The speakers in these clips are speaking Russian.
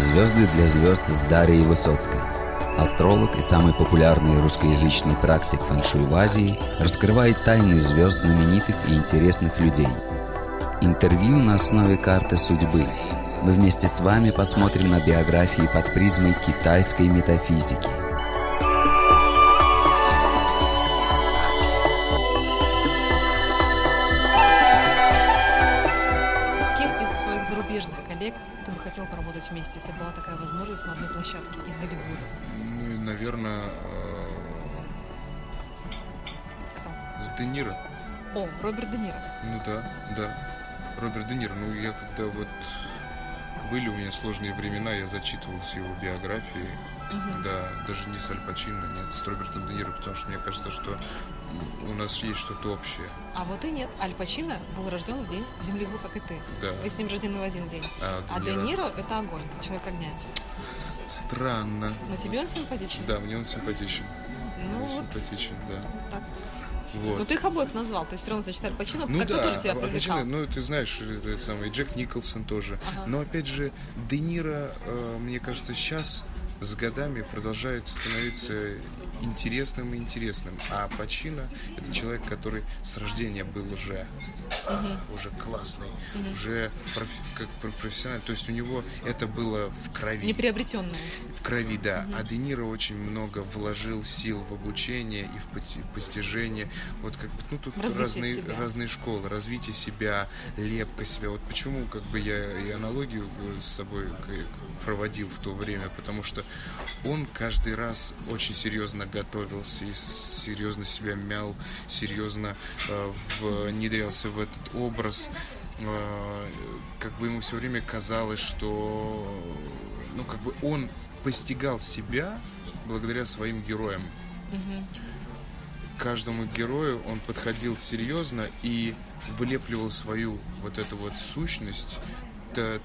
Звезды для звезд с Дарьей Высоцкой. Астролог и самый популярный русскоязычный практик фэншуй в Азии раскрывает тайны звезд знаменитых и интересных людей. Интервью на основе карты судьбы. Мы вместе с вами посмотрим на биографии под призмой китайской метафизики. Когда вот были у меня сложные времена, я зачитывался его биографией. Да, даже не с Аль Пачино, нет, с Робертом Де Ниро, потому что мне кажется, что у нас есть что-то общее. А вот и нет. Аль Пачино был рожден в день Земли, как и ты. Да. Вы с ним рождены в один день. А, А Де Ниро – это огонь, человек огня. Странно. Но тебе он симпатичен? Да, мне он симпатичен. Ну Мне вот симпатичен, да. так. Вот. Ну ты их обоих назвал, то есть все равно, значит, Аль Пачино Ну как-то да, тоже тебя а привлекал. Пачино, ну ты знаешь, это, это самый Джек Николсон тоже. Ага. Но опять же, Де Ниро, э, мне кажется, сейчас с годами продолжает становиться интересным и интересным. А Пачино это человек, который с рождения был уже а, уже классный, уже профи- как про- профессиональный. То есть у него это было в крови. Неприобретенное. В крови, да. А Де Ниро очень много вложил сил в обучение и в постижение. Вот как ну тут развитие разные, себя. разные школы, развитие себя, лепка себя. Вот почему как бы я и аналогию э, с собой проводил в то время, потому что он каждый раз очень серьезно готовился и серьезно себя мял, серьезно э, внедрялся в этот образ. Э, как бы ему все время казалось, что ну как бы он постигал себя благодаря своим героям. Каждому герою он подходил серьезно и вылепливал свою вот эту вот сущность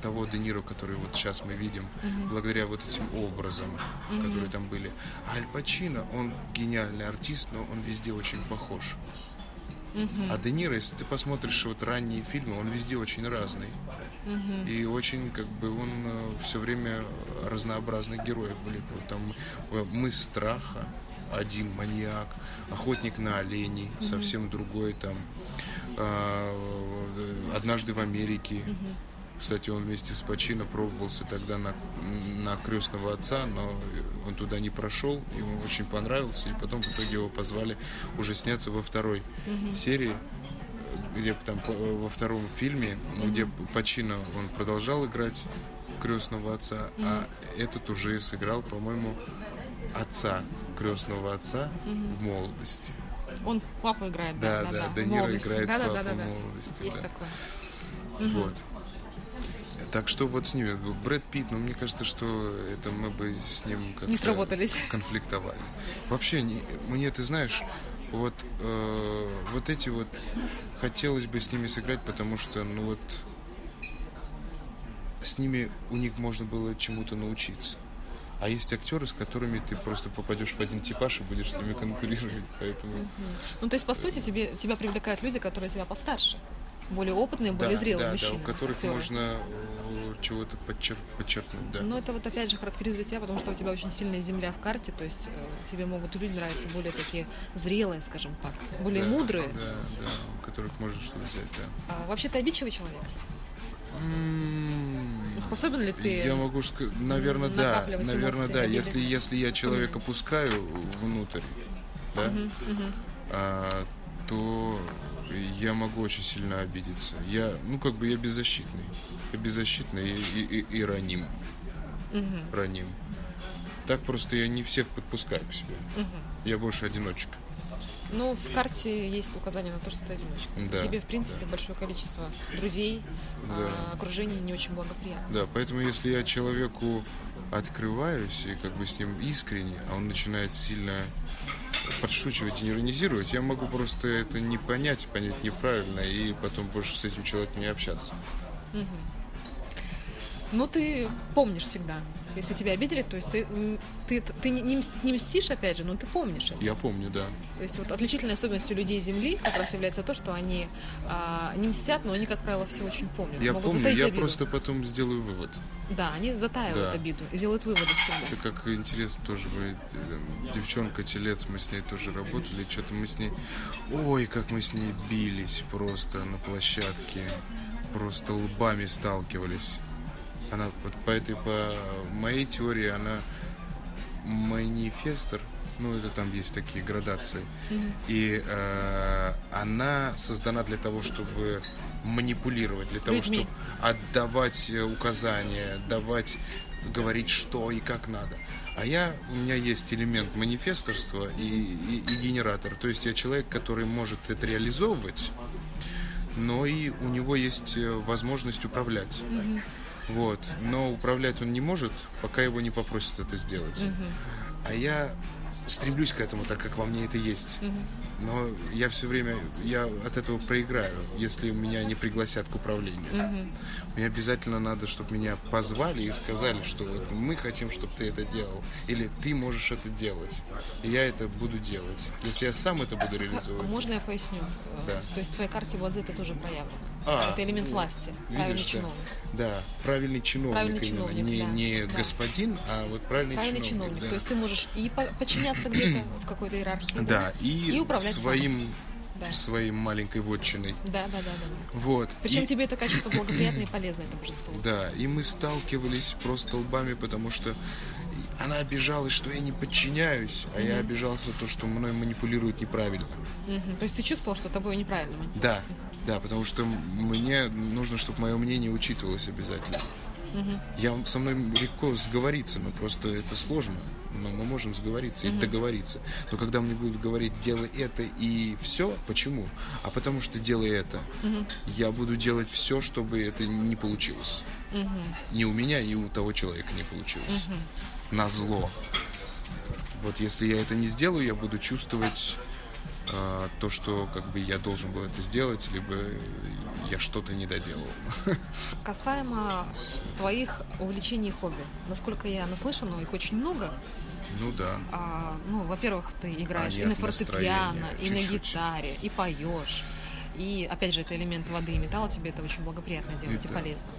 того Де Ниро, который вот сейчас мы видим, благодаря вот этим образам, которые там были. А Аль Пачино, он гениальный артист, но он везде очень похож. А Де Ниро, если ты посмотришь вот ранние фильмы, он везде очень разный. И очень, как бы, он все время разнообразных героев были. Там э, «Мы страха», один маньяк, охотник на оленей, совсем другой там. а, Однажды в Америке. Кстати, он вместе с Пачино пробовался тогда на, на крестного отца, но он туда не прошел, ему очень понравился, и потом в итоге его позвали уже сняться во второй серии, где там во втором фильме, где Пачино он продолжал играть крестного отца, а этот уже сыграл, по-моему, отца крестного отца в молодости. Он папу играет, Да, да, да, да, Де в Ниро играет да, да, папу да, да, в да. молодости, Есть да. такое. Вот. Так что вот с ними. Брэд Питт, ну, мне кажется, что это мы бы с ним как Не сработались. конфликтовали. Вообще, не- мне, ты знаешь, вот, э, вот эти вот хотелось бы с ними сыграть, потому что, ну вот, с ними у них можно было чему-то научиться. А есть актеры, с которыми ты просто попадешь в один типаж и будешь с ними конкурировать, поэтому... Ну, то есть, по сути, тебе, тебя привлекают люди, которые тебя постарше. Более опытные, более да, зрелые да, мужчины. да, у которых актеры. можно э, чего-то подчер- подчеркнуть, да. Но это вот опять же характеризует тебя, потому что у тебя очень сильная земля в карте, то есть э, тебе могут люди нравиться более такие зрелые, скажем так, более Да, мудрые. Да, да, у которых можно что-то взять, да. А, вообще ты обидчивый человек? М, Способен ли ты Я могу сказать, наверное, да, наверное, да. обиды? Если, если я человека пускаю внутрь, да, а, то я могу очень сильно обидеться. Я, ну, как бы я беззащитный. Я беззащитный и, и, и- и раним. Раним. Так просто я не всех подпускаю к себе. Я больше одиночка. Ну, в карте есть указание на то, что ты одиночка. Да, Тебе, в принципе, большое количество друзей, Да. а, окружение не очень благоприятно. Да, поэтому если я человеку открываюсь и как бы с ним искренне, а он начинает сильно подшучивать и иронизировать, я могу просто это не понять, понять неправильно и потом больше с этим человеком не общаться. Ну, ты помнишь всегда Если тебя обидели, то есть ты, ты, ты не, не мс- не мстишь, опять же, но ты помнишь это. Я помню, да. То есть вот отличительной особенностью людей Земли как раз является то, что они а, не мстят, но они, как правило, все очень помнят. Я Могут помню, я обиду. просто потом сделаю вывод. Да, они затаивают Да. обиду и делают выводы всегда. Это как интересно тоже бывает. э, Девчонка телец, мы с ней тоже работали, что-то мы с ней... Ой, как мы с ней бились просто на площадке. Просто лбами сталкивались. Она вот по этой, по моей теории, она манифестор. Ну, это там есть такие градации. И э, она создана для того, чтобы манипулировать, для того, Людьми. чтобы отдавать э, указания, давать, говорить, что и как надо. А я, у меня есть элемент манифесторства и, и, и генератор. То есть я человек, который может это реализовывать, но и у него есть э, возможность управлять. Вот. Но управлять он не может, пока его не попросят это сделать. А я стремлюсь к этому, так как во мне это есть. Но я все время, я от этого проиграю, если меня не пригласят к управлению. Мне обязательно надо, чтобы меня позвали и сказали, что вот мы хотим, чтобы ты это делал. Или ты можешь это делать. И я это буду делать. Если я сам это буду А реализовывать. можно я поясню? Да. То есть в твоей карте Бадзе это тоже проявлено. А, это элемент ну, власти, правильный да. чиновник. Да, правильный чиновник Правильный именно. чиновник, не да, не да. господин, а вот правильный, Правильный чиновник. чиновник. да. То есть ты можешь и по- подчиняться где-то в какой-то иерархии. Да, и, И управлять своим, Да. своим маленькой вотчиной. Да, да, да, да. да. Вот. Причем и, тебе это качество благоприятно и полезно, это божество. Да, и мы сталкивались просто лбами, потому что она обижалась, что я не подчиняюсь, а я обижался то, что мной манипулируют неправильно. Мгм. То есть ты чувствовал, что тобой неправильно. Да, да, потому что мне нужно, чтобы мое мнение учитывалось обязательно. Я со мной легко сговориться, но просто это сложно. Но мы можем сговориться и договориться. Но когда мне будут говорить, делай это и все, почему? А потому что делай это. Я буду делать все, чтобы это не получилось. Ни у меня, ни у того человека не получилось. На зло. Вот если я это не сделаю, я буду чувствовать а, то, что как бы я должен был это сделать, либо я что-то не доделал. Касаемо твоих увлечений и хобби. Насколько я наслышана, их очень много. Ну да. А, ну, во-первых, ты играешь А, и на фортепиано, и на чуть-чуть. гитаре, и поешь. И опять же, это элемент воды и металла, тебе это очень благоприятно делать и Это- полезно.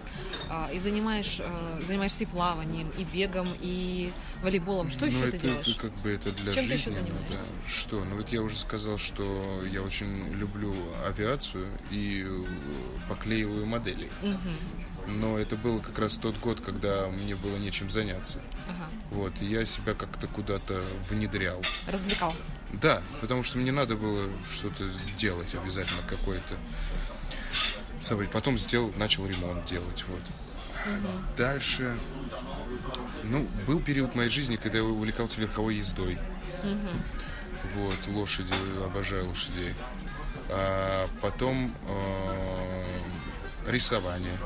А, и занимаешь, э, занимаешься и плаванием, и бегом, и волейболом. Что еще ну, ты это, делаешь? это как бы это для Чем ты жизни. еще ну, занимаешься? да. Что? Ну вот я уже сказал, что я очень люблю авиацию и э, поклеиваю модели. Но это был как раз тот год, когда мне было нечем заняться. Ага. Вот, и я себя как-то куда-то внедрял. Развлекал. Да, потому что мне надо было что-то делать обязательно какое-то. собой. Потом сделал, начал ремонт делать, вот. Дальше, ну, был период моей жизни, когда я увлекался верховой ездой. Вот, лошади, обожаю лошадей. А потом э, рисование.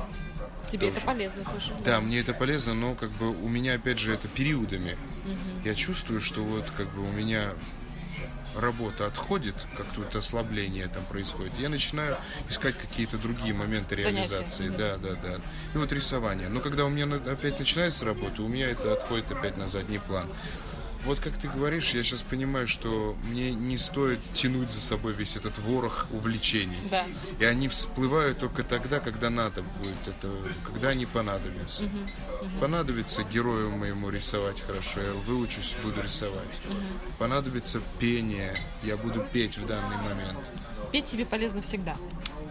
Тебе Тоже. это полезно тоже. Да, мне это полезно, но как бы у меня опять же это периодами. Я чувствую, что вот как бы у меня работа отходит, как тут ослабление там происходит. Я начинаю искать какие-то другие моменты Занятия. реализации. Да, да, да. И вот рисование. Но когда у меня опять начинается работа, у меня это отходит опять на задний план. Вот как ты говоришь, я сейчас понимаю, что мне не стоит тянуть за собой весь этот ворох увлечений. Да. И они всплывают только тогда, когда надо будет это, когда они понадобятся. Понадобится герою моему рисовать хорошо, я выучусь, буду рисовать. Понадобится пение, я буду петь в данный момент. Петь тебе полезно всегда.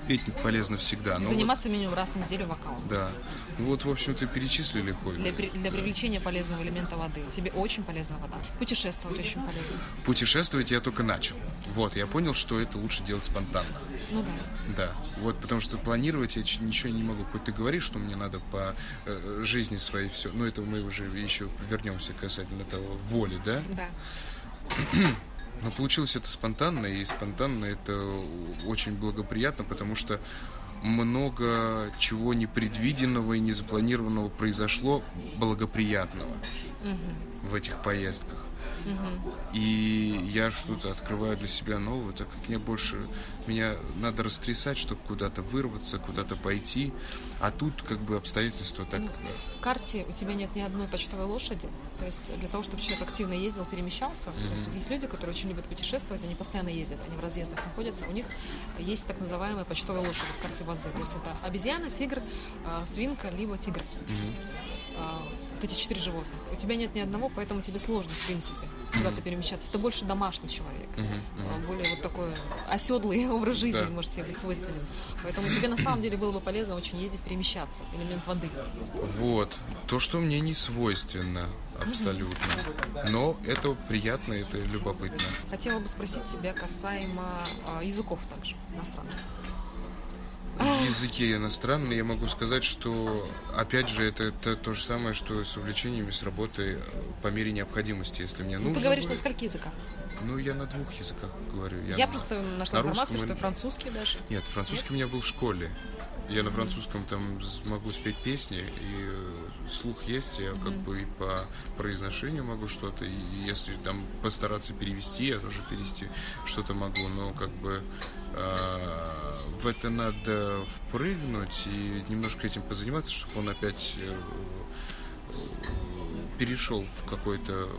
Петь полезно всегда. Но Ну вот- заниматься минимум раз в неделю вокалом. да. Ну Вот, в общем-то, перечислили хобби. Для, при- для привлечения полезного элемента воды. Тебе очень полезна вода. Путешествовать очень полезно. Путешествовать я только начал. Вот, я понял, что это лучше делать спонтанно. Ну да. Да, вот потому что планировать я ничего не могу. Хоть ты говоришь, что мне надо по э, жизни своей все, но это мы уже еще вернемся касательно того воли, да? Да. Но получилось это спонтанно, и спонтанно это очень благоприятно, потому что много чего непредвиденного и незапланированного произошло благоприятного в этих поездках. И я что-то открываю для себя нового, так как мне больше меня надо растрясать, чтобы куда-то вырваться, куда-то пойти. А тут как бы обстоятельства так. Ну, в карте у тебя нет ни одной почтовой лошади. То есть для того, чтобы человек активно ездил, перемещался. Mm-hmm. То есть есть люди, которые очень любят путешествовать, они постоянно ездят, они в разъездах находятся. У них есть так называемая почтовая лошадь в карте Бадзе. То есть это обезьяна, тигр, а, свинка, либо тигр. Mm-hmm. Вот эти четыре животных. У тебя нет ни одного, поэтому тебе сложно, в принципе куда-то перемещаться. Ты больше домашний человек. Uh-huh. Более вот такой оседлый образ жизни да. может себе быть свойственен. Поэтому тебе на самом деле было бы полезно очень ездить, перемещаться. Элемент воды. Вот. То, что мне не свойственно абсолютно. Но это приятно, это любопытно. Хотела бы спросить тебя касаемо а, языков также иностранных языке иностранный, я могу сказать, что, опять же, это, это то же самое, что с увлечениями, с работой по мере необходимости, если мне нужно. Ну, ты говоришь будет. на скольких языках? Ну, я на двух языках говорю. Я, я на, просто нашла на информацию, русском, что французский даже. Нет, французский Нет? у меня был в школе. Я на французском там могу спеть песни, и э, слух есть, я как бы и по произношению могу что-то, и если там постараться перевести, я тоже перевести что-то могу, но как бы э, в это надо впрыгнуть и немножко этим позаниматься, чтобы он опять э, перешел в какой-то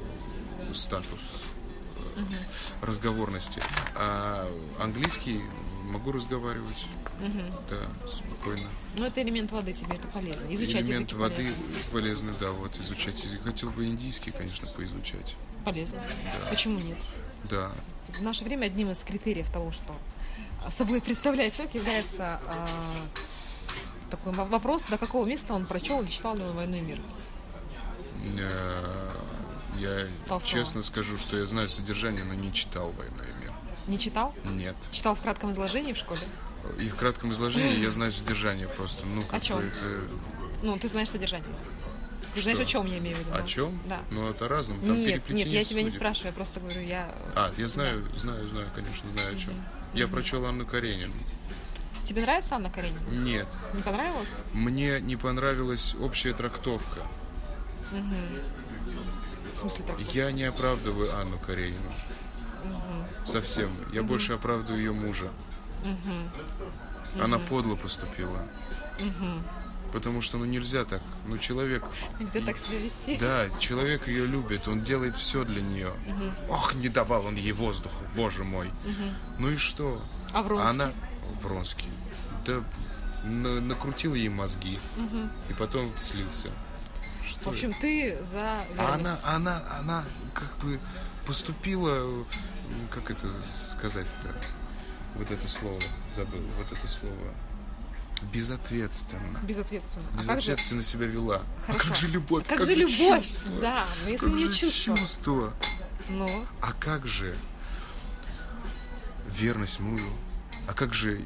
статус mm-hmm. разговорности. А английский могу разговаривать. Угу. Да, спокойно. Ну, это элемент воды тебе, это полезно. Изучать элемент воды полезно. полезно, да, вот изучать язык. Хотел бы индийский, конечно, поизучать. Полезно. Да. Почему нет? Да. В наше время одним из критериев того, что собой представляет человек, является э, такой вопрос, до какого места он прочел читал ли он «Войну и мир». Э, я Толстого. честно скажу, что я знаю содержание, но не читал «Войну и мир». Не читал? Нет. Читал в кратком изложении в школе? И в кратком изложении я знаю содержание просто. Ну, как о чем? Это... Ну, ты знаешь содержание. Ты знаешь, о чем я имею в виду? О чем? Да. Ну, это разным. Там нет, нет, я тебя не спрашиваю, я просто говорю, я... А, я знаю, да. знаю, знаю, конечно, знаю о чем. Mm-hmm. Я прочел Анну Каренину. Тебе нравится Анна Каренина? Нет. Не понравилось? Мне не понравилась общая трактовка. Угу. В смысле трактовка? Я не оправдываю Анну Каренину. Совсем. Я угу. больше оправдываю ее мужа. Угу. Она подло поступила. Угу. Потому что ну нельзя так. Ну человек. Нельзя так себя вести. Да, человек ее любит, он делает все для нее. Угу. Ох, не давал он ей воздуху, боже мой. Угу. Ну и что? А Вронский? Она Вронский. Да на, накрутил ей мозги угу. и потом слился. Что В общем, ты за верность. Она, она, она как бы поступила, как это сказать-то? Вот это слово забыл, вот это слово Безответственно. Безответственно. А Безответственно же... себя вела. Хорошо. А как же любовь? Как, как же любовь? Чувство? Да, но если как не чувство. чувство. Ну. А как же верность мужу? А как же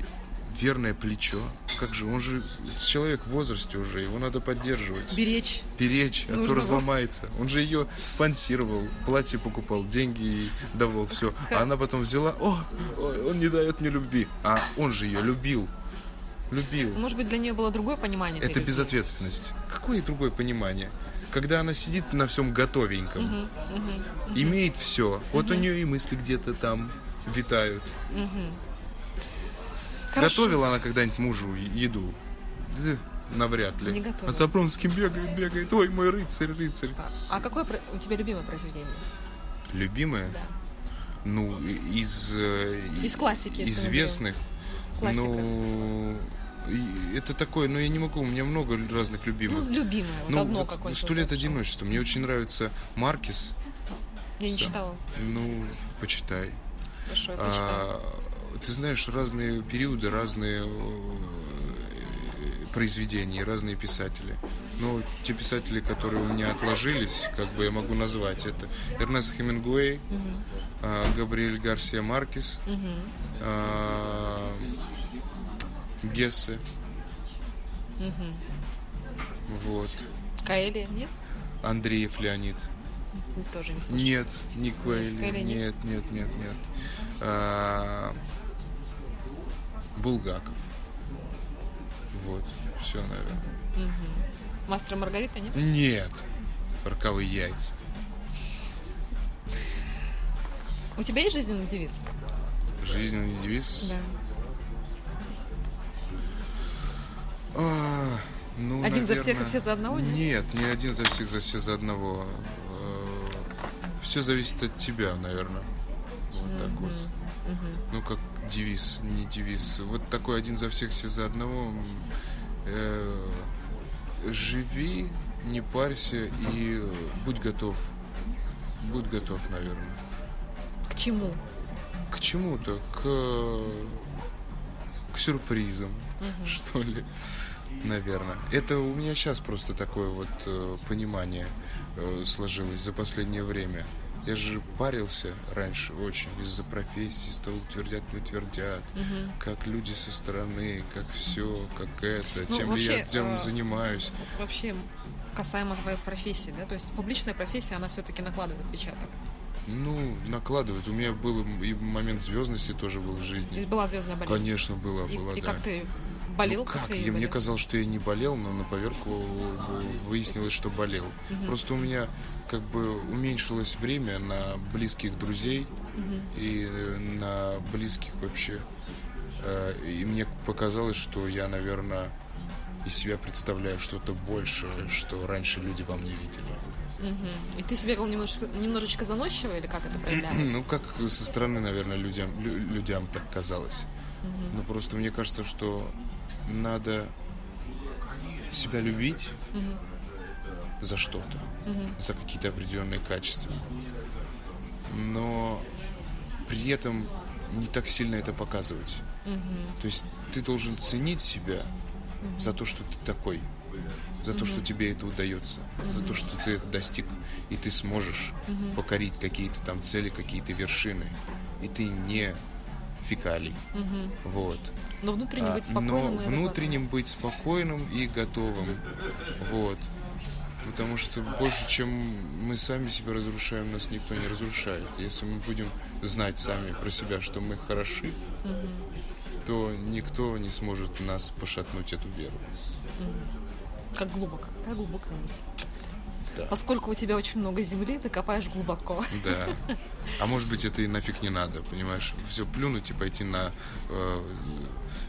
верное плечо? Как же? Он же человек в возрасте уже, его надо поддерживать. Беречь. Беречь, а то разломается. Он же ее спонсировал, платье покупал, деньги ей давал, все. А она потом взяла, о, он не дает мне любви. А он же ее любил любил. Может быть, для нее было другое понимание? Это безответственность. Какое другое понимание? Когда она сидит на всем готовеньком, угу, угу, угу. имеет все. Вот у нее и мысли где-то там витают. Угу. Готовила она когда-нибудь мужу еду? Навряд ли. Не готовила. А Сапронский бегает, бегает. Ой, мой рыцарь, рыцарь. А какое у тебя любимое произведение? Любимое? Да. Ну, из... Э, из классики. Известных. Классика. Ну, это такое, но я не могу, у меня много разных любимых. Ну, любимое, вот ну, одно какое-то. Сто лет одиночества. Мне очень нравится Маркис. Я не читала. Ну, почитай. Хорошо, я а, ты знаешь, разные периоды, разные э, произведения, разные писатели. Но те писатели, которые у меня отложились, как бы я могу назвать, это Эрнест Хемингуэй, угу. Габриэль Гарсия Маркес, угу. Гессе. Угу. Вот. Каэли, нет? Андреев Леонид. Тоже не слышал. Нет, не Каэли. Нет, нет, нет, нет, нет. А, Булгаков. Вот, все, наверное. Угу. Мастер Маргарита, нет? Нет. Роковые яйца. У тебя есть жизненный девиз? Жизненный девиз? Да. А, ну, Один за наверное, всех и все за одного, нет? Нет, не один за всех, за все за одного. Все зависит от тебя, наверное. Вот так вот. Ну, как девиз, не девиз. Вот такой один за всех, все за одного. э, живи, не парься и э, будь готов. Будь готов, наверное. К чему? К чему-то, к, к сюрпризам, что ли, наверное. Это у меня сейчас просто такое вот э, понимание э, сложилось за последнее время. Я же парился раньше очень из-за профессии, из того, твердят, не утвердят, как люди со стороны, как все, как это, Ну, тем ли я вообще, тем э, занимаюсь. Вообще, касаемо твоей профессии, да? То есть публичная профессия, она все-таки накладывает отпечаток. Ну, накладывает. У меня был и момент звездности тоже был в То жизни. есть была звездная болезнь. Конечно, было, И, было, и да. как ты болел? Ну как? Я, мне казалось, что я не болел, но на поверку выяснилось, что болел. Просто у меня как бы уменьшилось время на близких друзей и э, на близких вообще. Э, И мне показалось, что я, наверное, из себя представляю что-то большее, что раньше люди во мне видели. Мгм. И ты себя вел немножечко, немножечко заносчиво или как это проявлялось? Ну, как со стороны, наверное, людям, лю- людям так казалось. Но просто мне кажется, что надо себя любить за что-то, за какие-то определенные качества. Но при этом не так сильно это показывать. То есть ты должен ценить себя за то, что ты такой, за то, что тебе это удается, за то, что ты это достиг, и ты сможешь покорить какие-то там цели, какие-то вершины, и ты не фекалий. Вот. Но внутренне А, быть спокойным но и внутренним быть спокойным и готовым. Вот. Потому что больше, чем мы сами себя разрушаем, нас никто не разрушает. Если мы будем знать сами про себя, что мы хороши, то никто не сможет нас пошатнуть эту веру. Как глубоко, как глубокая мысль. Да. Поскольку у тебя очень много земли, ты копаешь глубоко. Да. А может быть, это и нафиг не надо, понимаешь? Все плюнуть и пойти на э,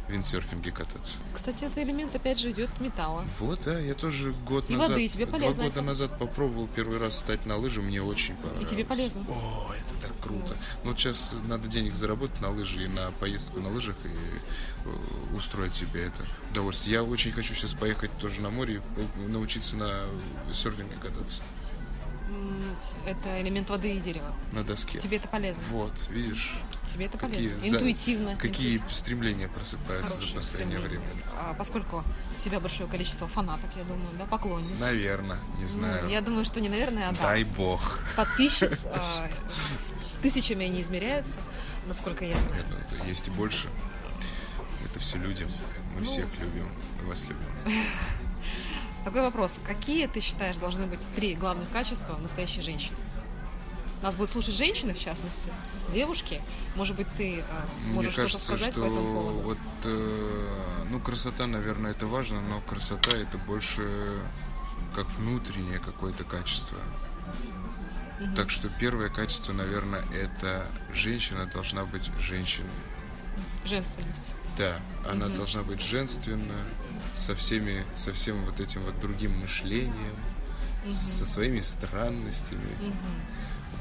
виндсерфинге кататься. Кстати, это элемент, опять же, идет металла. Вот, да, я тоже год И назад, воды, и тебе два полезно года это. назад попробовал первый раз встать на лыжи, мне очень понравилось. тебе полезно. О, это так круто. Ну, вот сейчас надо денег заработать на лыжи и на поездку на лыжах и э, устроить себе это удовольствие. Я очень хочу сейчас поехать тоже на море и э, научиться на серфинге кататься М, Это элемент воды и дерева. на доске. Тебе это полезно. Вот, видишь, Тебе это какие полезно. за- Интуитивно. какие интуитивно. стремления просыпаются за Хорошее последнее время. А поскольку у тебя большое количество фанатов, я думаю, да, поклонниц. Наверное, не Ну, знаю. я думаю, что не наверное, а да. Дай бог. Подписчиц а, тысячами они измеряются, насколько я знаю. Нет, ну, есть и больше. Это все люди. Мы Ну. всех любим. Мы вас любим. Такой вопрос. Какие, ты считаешь, должны быть три главных качества настоящей женщины? Нас будут слушать женщины, в частности, девушки. Может быть, ты Мне можешь что-то кажется, сказать что по этому поводу? вот, э, ну, красота, наверное, это важно, но красота это больше как внутреннее какое-то качество. Так что первое качество, наверное, это женщина должна быть женщиной. Женственность. Да, она должна быть женственна, со всеми, со всем вот этим вот другим мышлением, с- со своими странностями.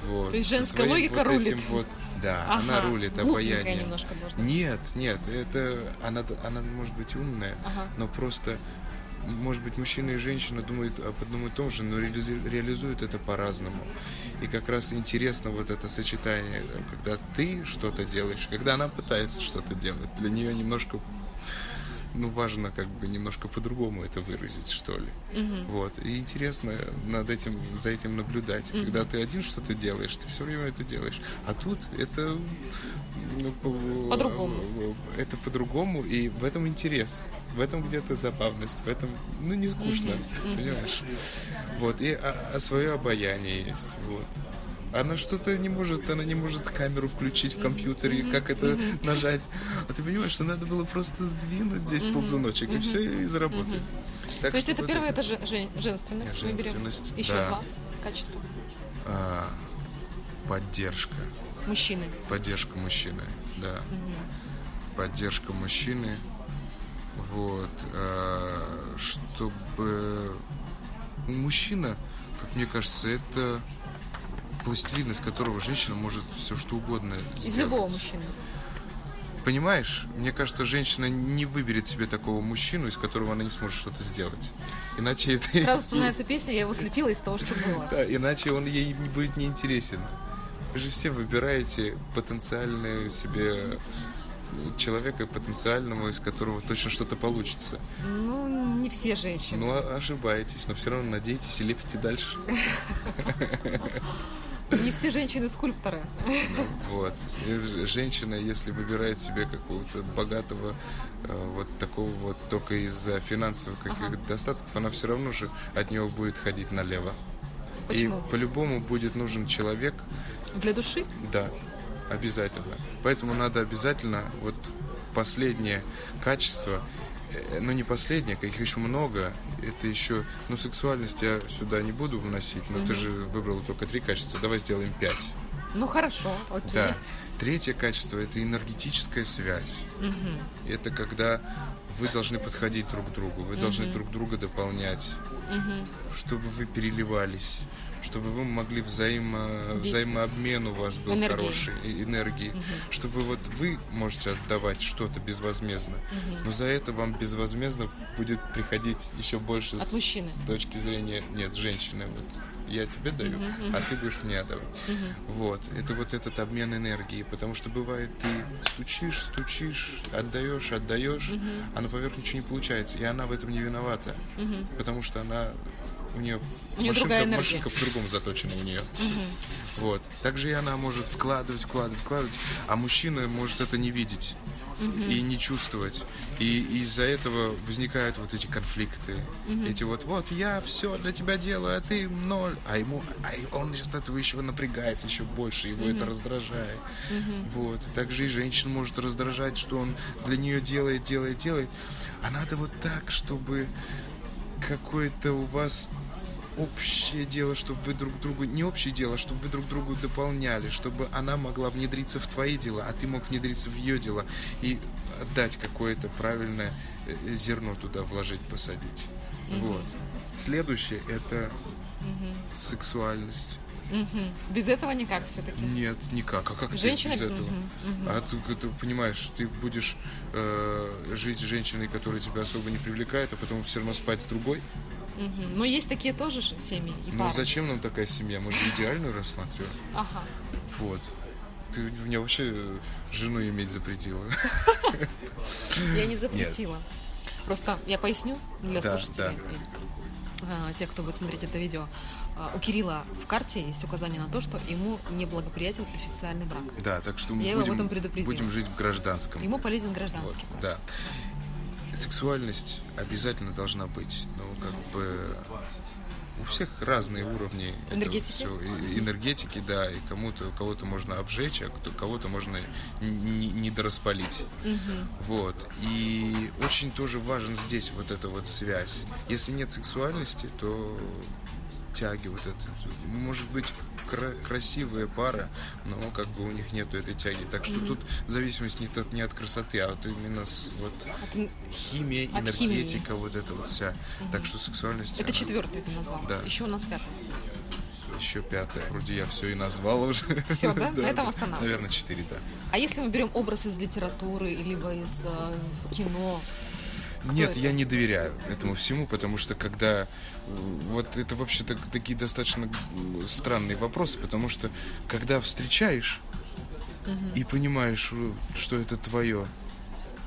Вот, То есть женская логика вот рулит. этим вот, да, Ага, она рулит должна. Нет, нет, это она, она может быть умная, Ага. но просто может быть, мужчина и женщина думают об одном и том же, но реализуют это по-разному. И как раз интересно вот это сочетание, когда ты что-то делаешь, когда она пытается что-то делать. Для нее немножко, ну, важно как бы немножко по-другому это выразить, что ли. Вот. И интересно над этим, за этим наблюдать. Когда ты один что-то делаешь, ты все время это делаешь. А тут это... ну, по- По-другому. Это по-другому, и в этом интерес. В этом где-то забавность, в этом, ну, не скучно, понимаешь? Вот, и а, а свое обаяние есть, вот. Она что-то не может, она не может камеру включить в компьютере, как это нажать. А ты понимаешь, что надо было просто сдвинуть здесь ползуночек, и все, и заработает. Так То есть это вот первое, это же- жен- женственность. мы берем. Женственность, Еще да. два качества. а, поддержка. Мужчины. Поддержка мужчины, да. Поддержка мужчины. Вот. э, Чтобы мужчина, как мне кажется, это пластилин, из которого женщина может все что угодно Из сделать. любого мужчины. Понимаешь, мне кажется, женщина не выберет себе такого мужчину, из которого она не сможет что-то сделать. Иначе это... Сразу вспоминается песня «Я его слепила из того, что было». Да, иначе он ей не будет неинтересен. Вы же все выбираете потенциальную себе человека потенциального, из которого точно что-то получится. Ну, не все женщины. Ну, а- ошибаетесь, но все равно надеетесь и лепите дальше. Не все женщины скульпторы. Вот. И женщина, если выбирает себе какого-то богатого, э, вот такого вот только из-за финансовых каких-то достатков, она все равно же от него будет ходить налево. Почему? И по-любому будет нужен человек, Для души? да, обязательно. Поэтому надо обязательно вот последнее качество, ну не последнее, каких еще много, это еще, ну сексуальность я сюда не буду вносить, но ты же выбрала только три качества, давай сделаем пять. Ну, хорошо, окей. Да. Третье качество это энергетическая связь. Это когда вы должны подходить друг к другу, вы должны друг друга дополнять, чтобы вы переливались, чтобы вы могли взаимо, взаимообмен у вас был Энергии. хороший, энергии, чтобы вот вы можете отдавать что-то безвозмездно, но за это вам безвозмездно будет приходить еще больше От с, мужчины. с точки зрения, нет, женщины, вот я тебе даю, а ты будешь мне отдавать. Вот, это вот этот обмен энергией, потому что бывает, ты стучишь, стучишь, отдаешь, отдаешь, а на поверх ничего не получается, и она в этом не виновата, потому что она у нее У неё машинка, машинка по-другому заточена у нее. Вот. Также и она может вкладывать, вкладывать, вкладывать, а мужчина может это не видеть и не чувствовать. И из-за этого возникают вот эти конфликты. Эти вот, вот я все для тебя делаю, а ты ноль. А ему, а он от этого еще напрягается еще больше, его это раздражает. Вот. Также и женщина может раздражать, что он для нее делает, делает, делает. А надо вот так, чтобы какое-то у вас общее дело, чтобы вы друг другу... Не общее дело, чтобы вы друг другу дополняли, чтобы она могла внедриться в твои дела, а ты мог внедриться в ее дела и отдать какое-то правильное э, зерно туда вложить, посадить. Вот. Следующее – это сексуальность. Мгм. Без этого никак все-таки. Нет, никак. А как ты Женщина- без этого? Мгм, А ты, ты понимаешь, ты будешь э, жить с женщиной, которая тебя особо не привлекает, а потом все равно спать с другой? Мгм. Но есть такие тоже же семьи и Ну пары. зачем нам такая семья? Мы же идеальную рассматриваем. Ага. Вот. Ты мне вообще э, жену иметь запретила. Я не запретила. Просто я поясню для слушателей, а, тех, кто будет смотреть это видео. А, У Кирилла в карте есть указание на то, что ему неблагоприятен официальный брак. Да, так что мы Я его об будем, этом предупредила. будем жить в гражданском. Ему полезен Вот, гражданский. да. Сексуальность обязательно должна быть. Ну, как бы у всех разные уровни этого Энергетики? всё. И- энергетики, да, и кому-то кого-то можно обжечь, а кого-то можно не, не дораспалить. Вот. И очень тоже важен здесь вот эта вот связь. Если нет сексуальности, то тяги вот это. Может быть кра- красивая пара, но как бы у них нету этой тяги. Так что тут зависимость не, от- не от красоты, а вот именно с, вот От химия, От химии. энергетика, вот это вот вся. Так что сексуальность... Это четвертый ты назвал. Да. Еще у нас пятый остается. Еще пятое. Вроде я все и назвал уже. Всё, да? На этом останавливаемся. Наверное, четыре, да. А если мы берем образ из литературы, либо из э, кино, Нет, это? я не доверяю этому всему, потому что когда э, вот это вообще так- такие достаточно э, странные вопросы, потому что когда встречаешь и понимаешь, э, что это твое,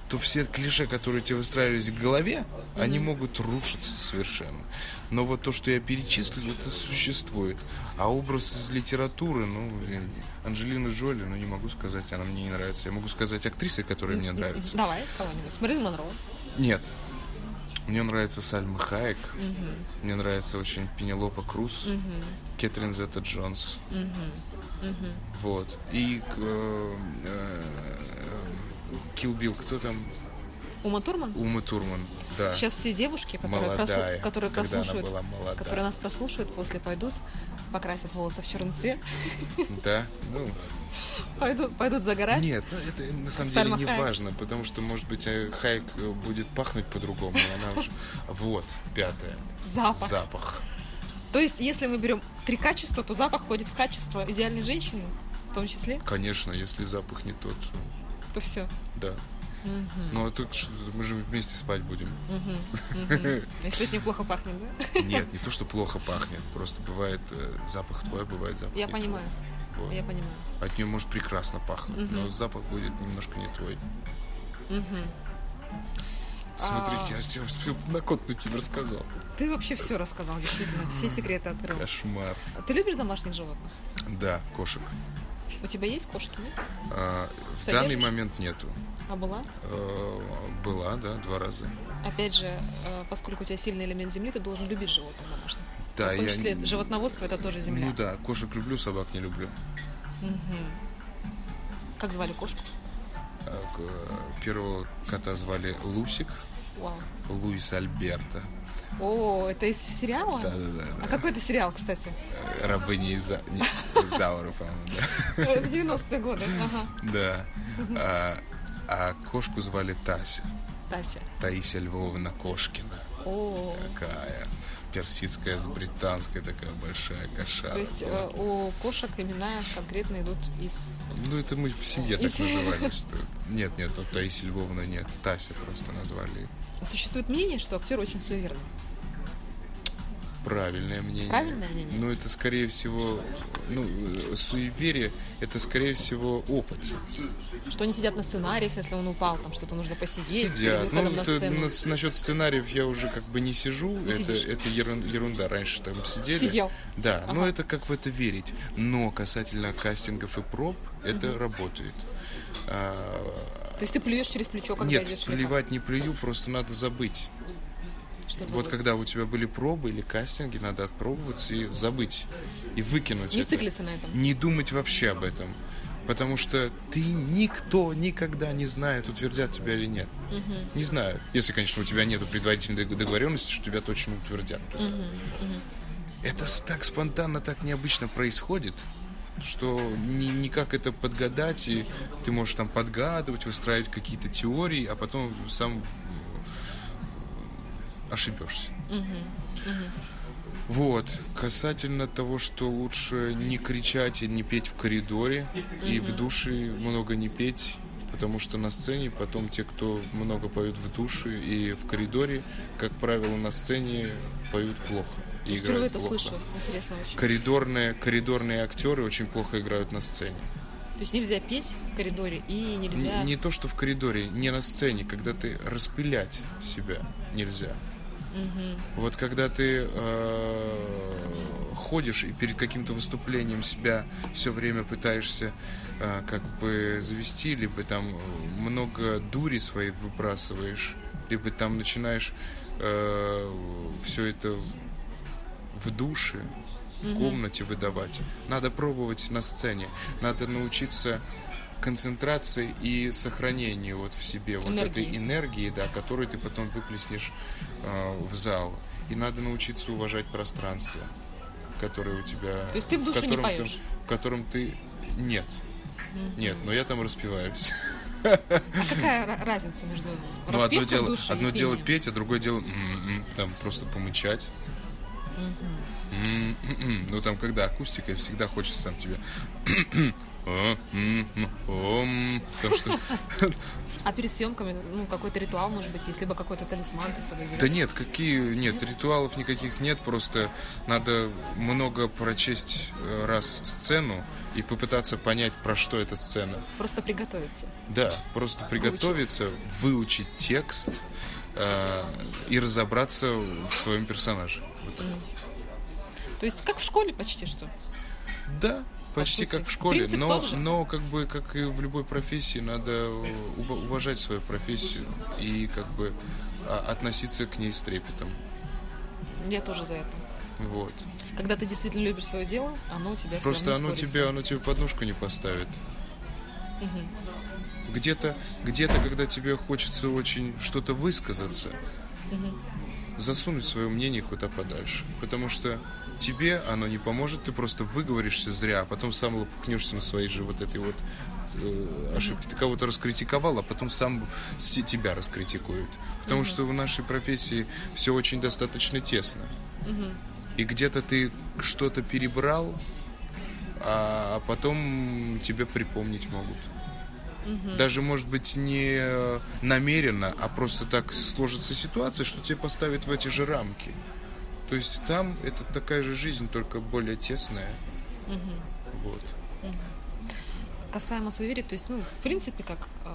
то все клише, которые тебе выстраивались в голове, они могут рушиться совершенно. Но вот то, что я перечислил, это существует. А образ из литературы, ну, блин, Анджелина Джоли, ну, не могу сказать, она мне не нравится. Я могу сказать актрисы, которые мне нравятся. давай кого-нибудь. Мэрилин Монро. Нет. Мне нравится Сальма Хайек. Мне нравится очень Пенелопа Круз. Кэтрин Зетта Джонс. Вот. И Килл Билл, кто там? Ума Турман? Ума Турман, да. Сейчас все девушки, которые, Молодая, прослу- которые была молодая. которые нас прослушают, после пойдут, покрасят волосы в черный цвет, Да, ну, пойдут, пойдут загорать. нет, ну, это на самом деле не важно, потому что, может быть, э, Хайк э, будет пахнуть по-другому, и она уже... Вот, пятое. Запах. Запах. То есть, если мы берем три качества, то запах входит в качество идеальной женщины, в том числе, Конечно, если запах не тот, то все. да. Ну, а тут мы же вместе спать будем. Если это неплохо пахнет, да? Нет, не то, что плохо пахнет, просто бывает э, запах твой, бывает запах Я не твой. Вот. Я понимаю. От нее может прекрасно пахнуть, но запах будет немножко не твой. Смотри, А. я тебе всё на кот тебе рассказал. Ты вообще все рассказал, действительно, все секреты открыл. Кошмар. Ты любишь домашних животных? Да, кошек. У тебя есть кошки, нет? А, в Содержишь? данный момент нету. А была? Э, Была, да, два раза. Опять же, э, поскольку у тебя сильный элемент земли, ты должен любить животных домашних. Да, в том я числе не- животноводство это тоже земля. Ну да, кошек люблю, собак не люблю. Как звали кошку? А, э, Первого кота звали Лусик, Вау. Луис Альберто. О, это из сериала? Да, да, да. А какой это сериал, кстати? Рабыня Иза... не, Изаура, по-моему, да. Это 90-е годы. Ага. Да. А, а кошку звали Тася. Тася. Таисия Львовна Кошкина. О, Такая персидская с британской такая большая кошара. то есть э, у кошек имена конкретно идут из... Ну, это мы в семье так Из- называли, что... Нет, нет, ну, Таисия Львовна нет. Тася просто назвали. Существует мнение, что актер очень суеверный. Правильное мнение. Правильное мнение? Ну, это, скорее всего... Ну, э, суеверие, это, скорее всего, опыт. Что они сидят на сценариях, если он упал, там что-то нужно посидеть Сидят. Ну, выходом на это, сцену. нас- насчет сценариев я уже как бы не сижу. это, сидишь. это ерун- ерунда. Раньше там сидели. Сидел. Да, но Ага. это как в это верить. Но касательно кастингов и проб, это работает. А, То есть ты плюешь через плечо, когда нет, идешь плевать не плюю, просто надо забыть. Что за Вот когда у тебя были пробы или кастинги, надо отпробоваться и забыть. И выкинуть Не это. циклиться на этом. Не думать вообще об этом. Потому что ты никто никогда не знает, утвердят тебя или нет. Не знаю. Если, конечно, у тебя нет предварительной дог- договоренности, что тебя точно утвердят. Это с- так спонтанно, так необычно происходит, что ни- никак это подгадать, и ты можешь там подгадывать, выстраивать какие-то теории, а потом сам ошибешься. Вот, касательно того, что лучше не кричать и не петь в коридоре, и в душе много не петь, потому что на сцене потом те, кто много поют в душе и в коридоре, как правило, на сцене поют плохо и Впервые играют это плохо. слышу. Интересно очень. Коридорные, коридорные актеры очень плохо играют на сцене. То есть нельзя петь в коридоре и Не, нельзя... не то, что в коридоре, не на сцене, когда ты распылять себя нельзя. Вот когда ты э, ходишь и перед каким-то выступлением себя все время пытаешься э, как бы завести, либо там много дури своей выбрасываешь, либо там начинаешь все это в душе, в комнате выдавать. Надо пробовать на сцене. Надо научиться концентрации и сохранению вот в себе вот Энергии. этой энергии, да, которую ты потом выплеснешь э, в зал. И надо научиться уважать пространство, которое у тебя. То есть ты в душе не котором поешь? Ты, в котором ты нет, нет, но я там распеваюсь. А какая ра- разница между Ну, одно в дело, душе одно и дело пением? петь, а другое дело м-м, там просто помычать. М-м-м. Ну там, когда акустика, всегда хочется там тебе. «А, м, м, ом». Потому что А перед съемками, ну, какой-то ритуал, может быть, есть, либо какой-то талисман ты собой берешь? Да нет, какие нет, ритуалов никаких нет, просто надо много прочесть э, раз сцену и попытаться понять, про что эта сцена. Просто приготовиться. Да, просто приготовиться, выучить текст э, и разобраться в своем персонаже. Вот. То есть как в школе почти что. Да, почти сути. как в школе, Принцип но, но как бы как и в любой профессии надо ув- уважать свою профессию и как бы а, относиться к ней с трепетом. Я тоже за это. Вот. Когда ты действительно любишь свое дело, оно у тебя Просто оно равно тебе, оно тебе подножку не поставит. Где-то, где-то, когда тебе хочется очень что-то высказаться, засунуть свое мнение куда подальше. Потому что тебе оно не поможет, ты просто выговоришься зря, а потом сам лопухнешься на своей же вот этой вот э, ошибки. Ты кого-то раскритиковал, а потом сам тебя раскритикуют. Потому что в нашей профессии все очень достаточно тесно. И где-то ты что-то перебрал, а потом тебе припомнить могут. Даже, может быть, не намеренно, а просто так сложится ситуация, что тебе поставят в эти же рамки. То есть там это такая же жизнь, только более тесная. Вот. Касаемо суеверий, то есть, ну, в принципе, как э,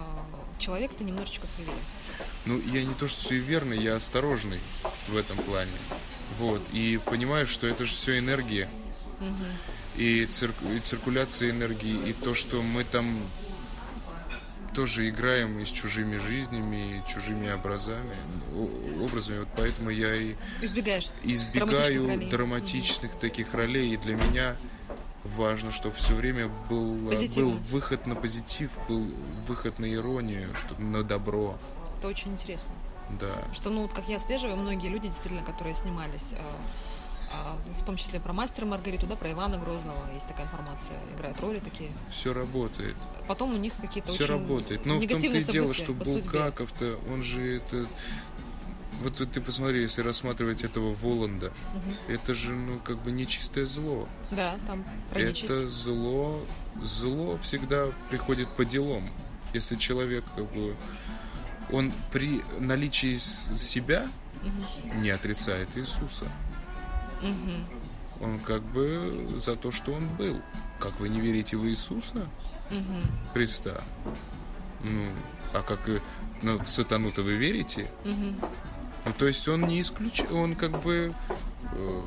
человек, ты немножечко суеверен. Ну, я не то что суеверный, я осторожный в этом плане. Вот. И понимаю, что это же все энергия. И, цирк- и циркуляция энергии, и то, что мы там тоже играем и с чужими жизнями, и чужими образами, о- образами. Вот поэтому я и Избегаешь. избегаю Драматичных драматичных таких ролей. И для меня важно, что все время был, был выход на позитив, был выход на иронию, что на добро. Это очень интересно. Да. Что, ну, вот как я отслеживаю, многие люди, действительно, которые снимались, э, в том числе про мастера Маргариту, да, про Ивана Грозного, есть такая информация, играют роли такие. Все работает. Потом у них какие-то Все очень работает. Но в том-то и дело, что. Булгаков-то, он же это... Вот ты посмотри, если рассматривать этого Воланда, это же, ну, как бы нечистое зло. Да, там про нечисть. Это зло, зло всегда приходит по делам. Если человек, как бы, он при наличии себя не отрицает Иисуса. Он как бы за то, что он был. Как вы не верите в Иисуса? Мгм. Христа. Ну, а как и ну, в сатану-то вы верите? Мгм. Ну, то есть он не исключ... он как бы э,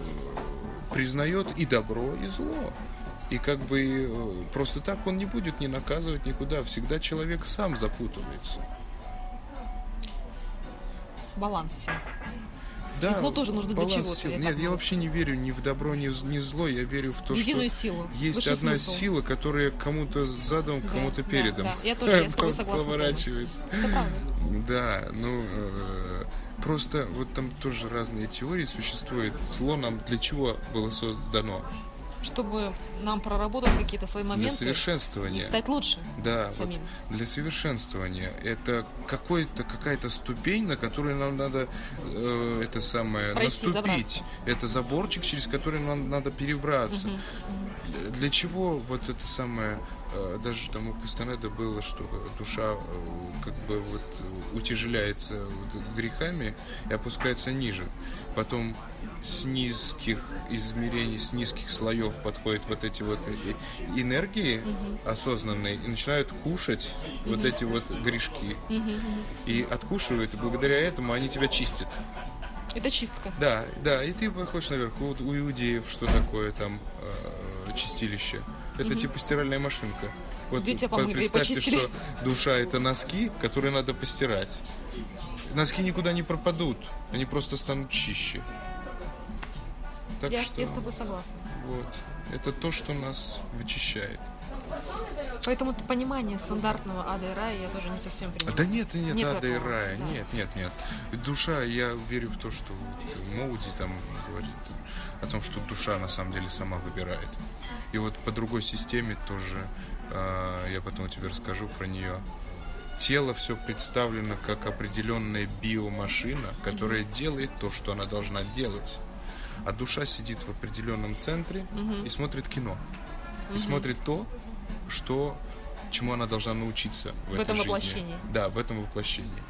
признает и добро, и зло. И как бы э, просто так он не будет ни наказывать никуда. Всегда человек сам запутывается. Баланс Да, зло тоже нужно для чего-то, я Нет, я вообще не верю ни в добро, ни в, ни в зло. Я верю в то, Единую что силу. есть Высший одна смысл. сила, которая кому-то задом, Да, кому-то да, передом. да. Я тоже, я с тобой согласна Поворачивается. Это правда. Да, ну э, просто вот там тоже разные теории существуют. Зло нам для чего было создано? Чтобы нам проработать какие-то свои Для моменты и совершенствования. стать лучше. Да, вот самим. для совершенствования. Это какой-то какая-то ступень, на которую нам надо э, это самое Пройти, наступить. Это заборчик, через который нам надо перебраться. Для чего вот это самое даже там у Кастанеда было, что душа э, как бы вот э, утяжеляется вот грехами и опускается ниже. Потом с низких измерений, с низких слоев подходят вот эти вот энергии осознанные и начинают кушать вот эти вот грешки. И откушивают, и благодаря этому они тебя чистят. Это чистка. Да, да, и ты выходишь наверх. Вот у иудеев что такое там э, чистилище? Это типа стиральная машинка. Вот по- помыли представьте, почистили? что душа это носки, которые надо постирать. Носки никуда не пропадут, они просто станут чище. Так Я, что я с тобой согласна. вот это то, что нас вычищает. Поэтому это понимание стандартного ада и рая я тоже не совсем понимаю. Да нет, нет, Нет ада и рая, да. нет, нет, нет. Душа, я верю в то, что Моуди там говорит о том, что душа на самом деле сама выбирает. И вот по другой системе тоже, а, я потом тебе расскажу про нее. Тело все представлено как определенная биомашина, которая делает то, что она должна делать. А душа сидит в определенном центре и смотрит кино. И смотрит то, что чему она должна научиться в, В этой этом жизни. воплощении. Да, в этом воплощении.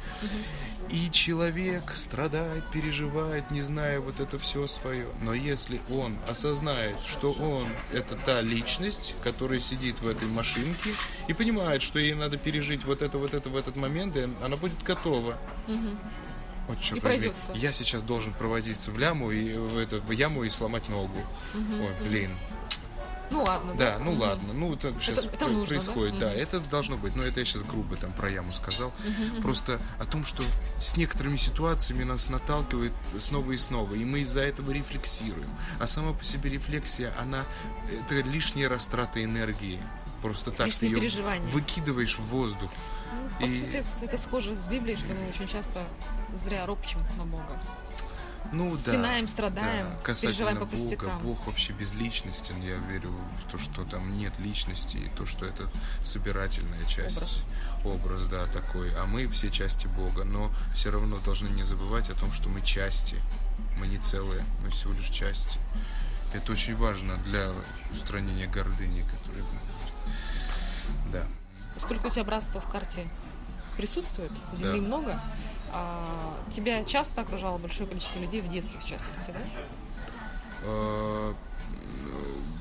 И человек страдает, переживает, не зная вот это все свое. Но если он осознает, что он это та личность, которая сидит в этой машинке и понимает, что ей надо пережить вот это, вот это в этот момент, и она будет готова. Вот черт И пройдет возьми, это. Я сейчас должен проводиться в ляму и в, это, в яму и сломать ногу. Ой, блин. Ну ладно. Да, ну ладно, ну это сейчас это нужно, происходит, да? да, это должно быть. Но это я сейчас грубо там про яму сказал. Просто о том, что с некоторыми ситуациями нас наталкивает снова и снова, и мы из-за этого рефлексируем. А сама по себе рефлексия, она это лишняя растрата энергии. просто так. Лишние ты ее выкидываешь в воздух. Ну, по И- сути, это, это схоже с Библией, что мы очень часто зря ропчем на Бога. Ну да. Стенаем, страдаем, да. Касательно переживаем по Бога, пустякам. Бог вообще безличностен. Я верю в то, что там нет личности, и то, что это собирательная часть. Образ. Образ, да, такой. А мы все части Бога. Но все равно должны не забывать о том, что мы части. Мы не целые, мы всего лишь части. Это очень важно для устранения гордыни, которая... Да. Сколько у тебя братства в карте присутствует? Земли Да. много. А, тебя часто окружало большое количество людей в детстве, в частности, да? Э,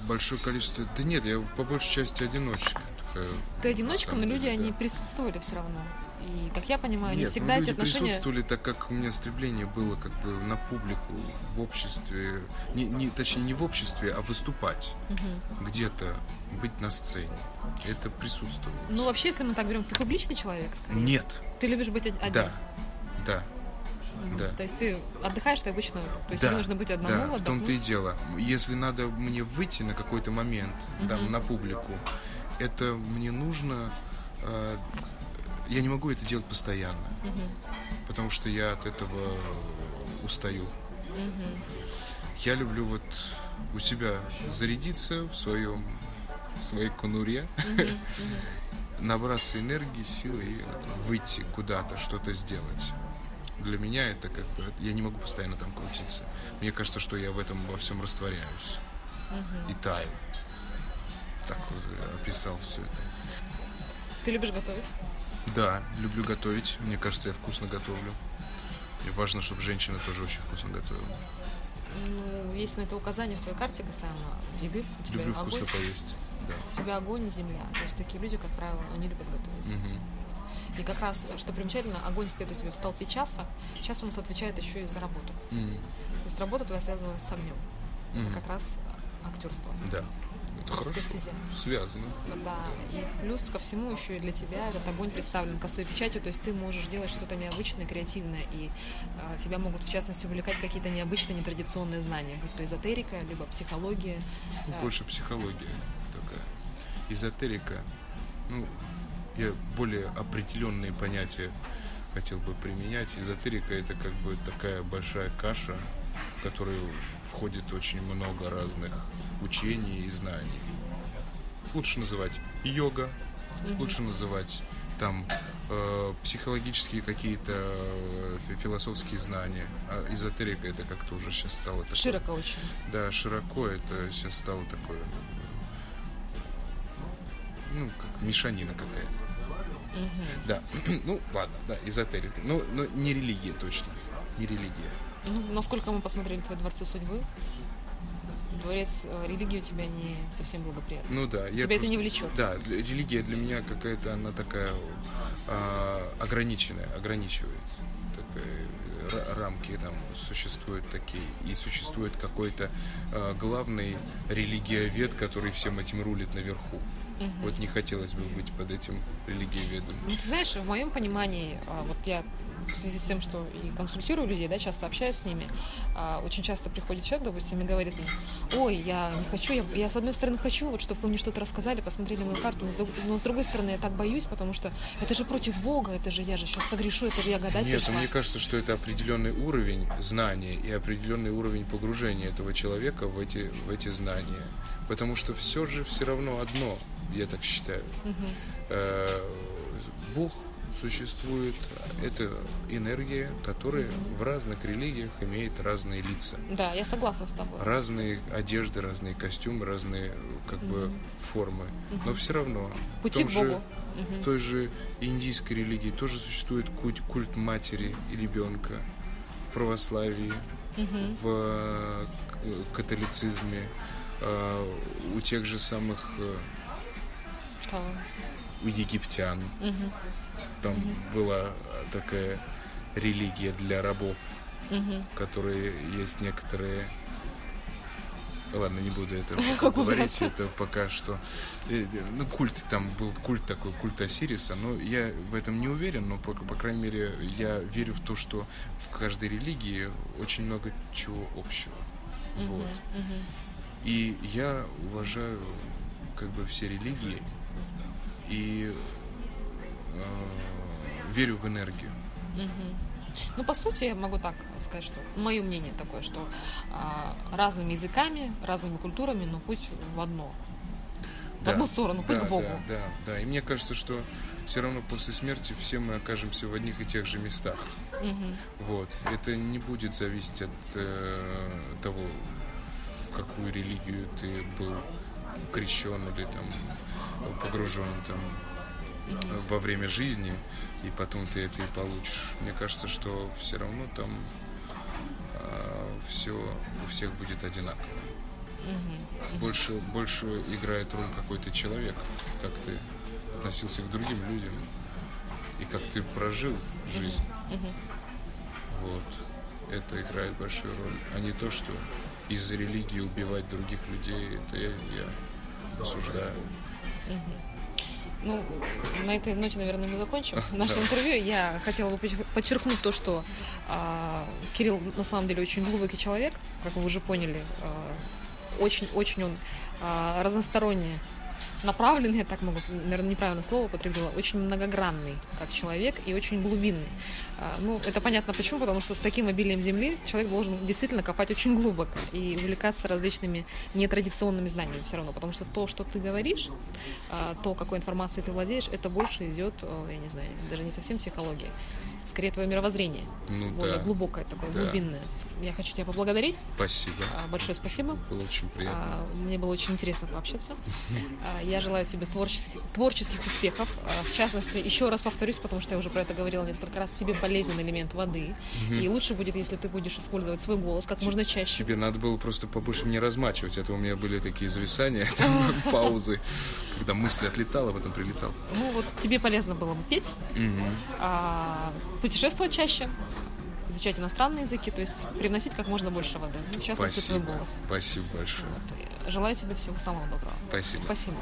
Большое количество... Да нет, я по большей части одиночка. такая, Ты одиночка, но люди, деле, они да. присутствовали все равно. И, как я понимаю, не Нет, всегда ну, эти люди отношения... присутствовали, так как у меня стремление было как бы на публику, в обществе, не, не, точнее не в обществе, а выступать Мгм. где-то, быть на сцене. Это присутствовало. Ну, вообще, если мы так берем, ты публичный человек? скорее? Нет, Ты любишь быть од- один? да, да, Мгм. да. То есть ты отдыхаешь ты обычно, то есть да, тебе нужно быть одному, да, в том-то и дело. Если надо мне выйти на какой-то момент, там, Мгм. на публику, это мне нужно... э, я не могу это делать постоянно, Мгм. потому что я от этого устаю. Мгм. Я люблю вот у себя зарядиться в своем в своей конуре, Мгм. Мгм. набраться энергии, силы и вот выйти куда-то, что-то сделать. Для меня это как бы... Я не могу постоянно там крутиться. Мне кажется, что я в этом во всем растворяюсь Мгм. и таю. Так вот я описал все это. Ты любишь готовить? Да, люблю готовить. Мне кажется, я вкусно готовлю. И важно, чтобы женщина тоже очень вкусно готовила. Ну, есть на это указание в твоей карте касаемо еды. У тебя Люблю огонь, вкусно поесть. Да. у тебя огонь и земля. То есть такие люди, как правило, они любят готовить. Мгм. И как раз, что примечательно, огонь стоит у тебя в столпе часа. Час он отвечает еще и за работу. Мгм. То есть работа твоя связана с огнем. Мгм. Это как раз актерство. Да. Это хорошо. стезя. Связано. Да, и плюс ко всему еще и для тебя этот огонь представлен косой печатью, то есть ты можешь делать что-то необычное, креативное, и а, тебя могут в частности увлекать какие-то необычные, нетрадиционные знания, будь то эзотерика, либо психология. Ну, Да. больше психология такая. Эзотерика. Ну, я более определенные понятия хотел бы применять. Эзотерика это как бы такая большая каша, в которую входит очень много разных учений и знаний. Лучше называть йога, Мгм. лучше называть там э, психологические какие-то э, фи- философские знания. А эзотерика это как-то уже сейчас стало такое. Широко очень. Да, широко это сейчас стало такое, ну, как мешанина какая-то. Мгм. Да, ну, ладно, да, эзотерика. Ну, но не религия точно, не религия. Ну, насколько мы посмотрели твои дворцы судьбы, дворец э, религии у тебя не совсем благоприятный. Ну да, я Тебя это просто- не влечет. Да, религия для меня какая-то, она такая а, ограниченная, ограничивает. Такая, ра- рамки там существуют такие, и существует какой-то а, главный религиовед, который всем этим рулит наверху. Мгм. Вот не хотелось бы быть под этим религиоведом. Ну, ты знаешь, в моем понимании, а, вот я в связи с тем, что и консультирую людей, да, часто общаюсь с ними, а, очень часто приходит человек, допустим, и говорит мне, ой, я не хочу, я, я с одной стороны хочу, вот чтобы вы мне что-то рассказали, посмотрели мою карту, но с, но с другой стороны я так боюсь, потому что это же против Бога, это же я же сейчас согрешу, это же я гадать Нет, пришла. мне кажется, что это определенный уровень знания и определенный уровень погружения этого человека в эти, в эти знания. Потому что все же все равно одно, я так считаю. Э, Бог существует, это энергия, которая в разных религиях имеет разные лица. Да, я согласна с тобой. Разные одежды, разные костюмы, разные как бы формы. Но все равно в Пути том к же- Богу. Мгм. в той же индийской религии тоже существует культ, культ матери и ребенка. В православии, Мгм. в э, к- католицизме, э, у тех же самых, э, у египтян. мгм. Там была такая религия для рабов, Мгм. которые есть некоторые... Ладно, не буду это говорить, это пока что... э, э, Ну, культ, там был культ такой, культ Осириса, но я в этом не уверен, но, по, по крайней мере, я верю в то, что в каждой религии очень много чего общего. Вот. Мгм. И я уважаю как бы все религии, и э, верю в энергию. Ну, по сути, я могу так сказать, что мое мнение такое, что а, разными языками, разными культурами, но путь в одно. В Да, одну сторону, путь да, к Богу. Да, да, да. И мне кажется, что все равно после смерти все мы окажемся в одних и тех же местах. Мгм. Вот. Это не будет зависеть от э, того, в какую религию ты был крещен или там погружен там во время жизни, и потом ты это и получишь. Мне кажется, что все равно там все у всех будет одинаково. Больше, больше играет роль какой то человек, как ты относился к другим людям и как ты прожил жизнь. Вот. Это играет большую роль. А не то, что из-за религии убивать других людей, это я, я осуждаю. Ну, на этой ноте, наверное, мы закончим наше интервью. Я хотела бы подчер- подчеркнуть то, что а, Кирилл на самом деле очень глубокий человек, как вы уже поняли. А, Очень-очень он а, разносторонне направленный, я так могу, наверное, неправильное слово употребила, очень многогранный как человек и очень глубинный. А, Ну, это понятно почему, потому что с таким обилием земли человек должен действительно копать очень глубоко и увлекаться различными нетрадиционными знаниями все равно, потому что то, что ты говоришь, а, то, какой информацией ты владеешь, это больше идет, я не знаю, даже не совсем психология, скорее твое мировоззрение, Ну более да. глубокое такое, Да. глубинное. Я хочу тебя поблагодарить, Спасибо. А, большое спасибо. Было очень приятно. А, Мне было очень интересно пообщаться. А, Я желаю тебе творческих, творческих успехов. А, В частности, еще раз повторюсь, потому что я уже про это говорила несколько раз, тебе полезен элемент воды. И лучше будет, если ты будешь использовать свой голос как можно чаще. Тебе надо было просто побольше не размачивать, а то у меня были такие зависания, паузы, когда мысль отлетала, потом прилетал. Ну вот тебе полезно было бы петь, а, путешествовать чаще, изучать иностранные языки, то есть привносить как можно больше воды. Ну, в частности, твой Спасибо. голос. Спасибо большое. Вот. Желаю тебе всего самого доброго. Спасибо. Спасибо.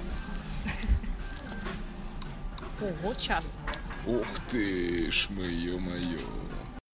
Ого, час. Ух ты ж, мое-мое.